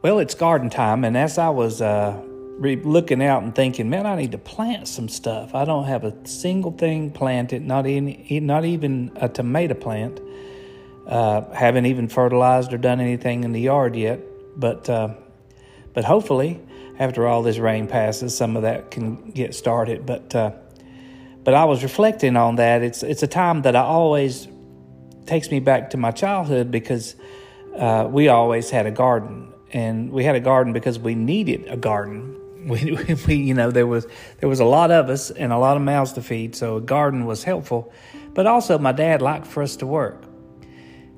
Well, it's garden time, and as I was uh, re- looking out and thinking, man, I need to plant some stuff. I don't have a single thing planted, not any, not even a tomato plant. Uh, haven't even fertilized or done anything in the yard yet, but uh, but hopefully, after all this rain passes, some of that can get started. But uh, but I was reflecting on that. It's it's a time that I always takes me back to my childhood because uh, we always had a garden and we had a garden because we needed a garden. We, we, you know, there was there was a lot of us and a lot of mouths to feed, so a garden was helpful. But also, my dad liked for us to work.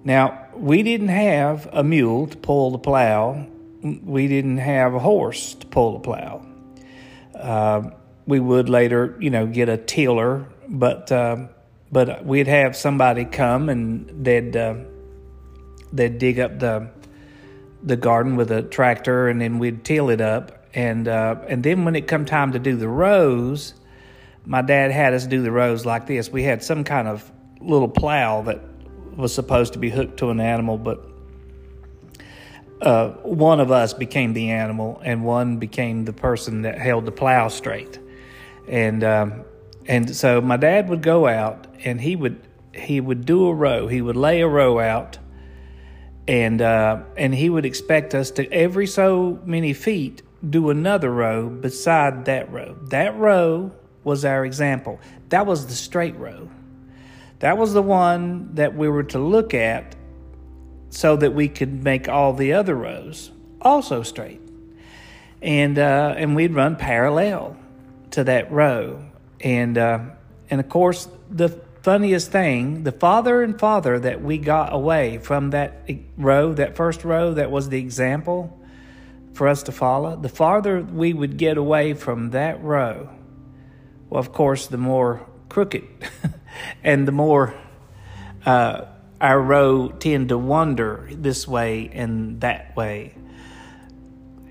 Now, we didn't have a mule to pull the plow. We didn't have a horse to pull the plow. Uh, we would later, you know, get a tiller, but uh, but we'd have somebody come and they'd uh, they'd dig up the the garden with a tractor, and then we'd till it up. And uh, and then when it come time to do the rows, my dad had us do the rows like this. We had some kind of little plow that was supposed to be hooked to an animal, but uh, one of us became the animal, and one became the person that held the plow straight. And um, and so my dad would go out, and he would he would do a row. He would lay a row out and uh, and he would expect us to every so many feet do another row beside that row. That row was our example. That was the straight row. That was the one that we were to look at so that we could make all the other rows also straight. And uh, and we'd run parallel to that row. And uh, and of course the funniest thing, the farther and farther that we got away from that row, that first row that was the example for us to follow, the farther we would get away from that row, well, of course, the more crooked and the more uh, our row tend to wander this way and that way.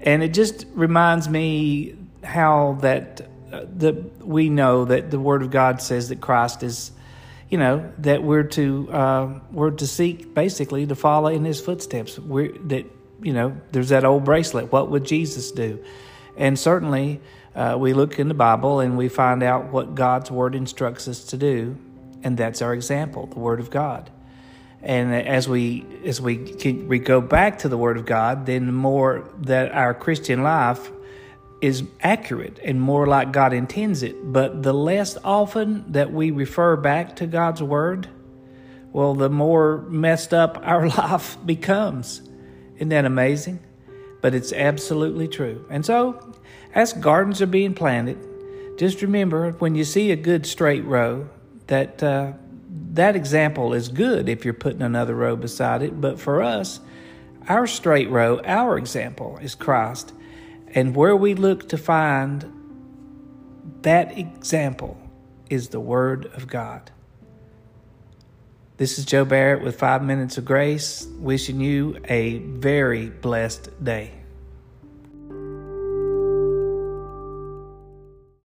And it just reminds me how that uh, the we know that the Word of God says that Christ is you know that we're to uh, we're to seek basically to follow in his footsteps. We're that you know there's that old bracelet. What would jesus do? And certainly uh, we look in the bible and we find out what god's word instructs us to do and that's our example the word of god. And as we as we we go back to the word of god then the more that our christian life is accurate and more like God intends it. But the less often that we refer back to God's Word, well, the more messed up our life becomes. Isn't that amazing? But it's absolutely true. And so, as gardens are being planted, just remember when you see a good straight row that uh, that example is good if you're putting another row beside it. But for us, our straight row, our example is Christ. And where we look to find that example is the Word of God. This is Joe Barrett with Five Minutes of Grace, wishing you a very blessed day.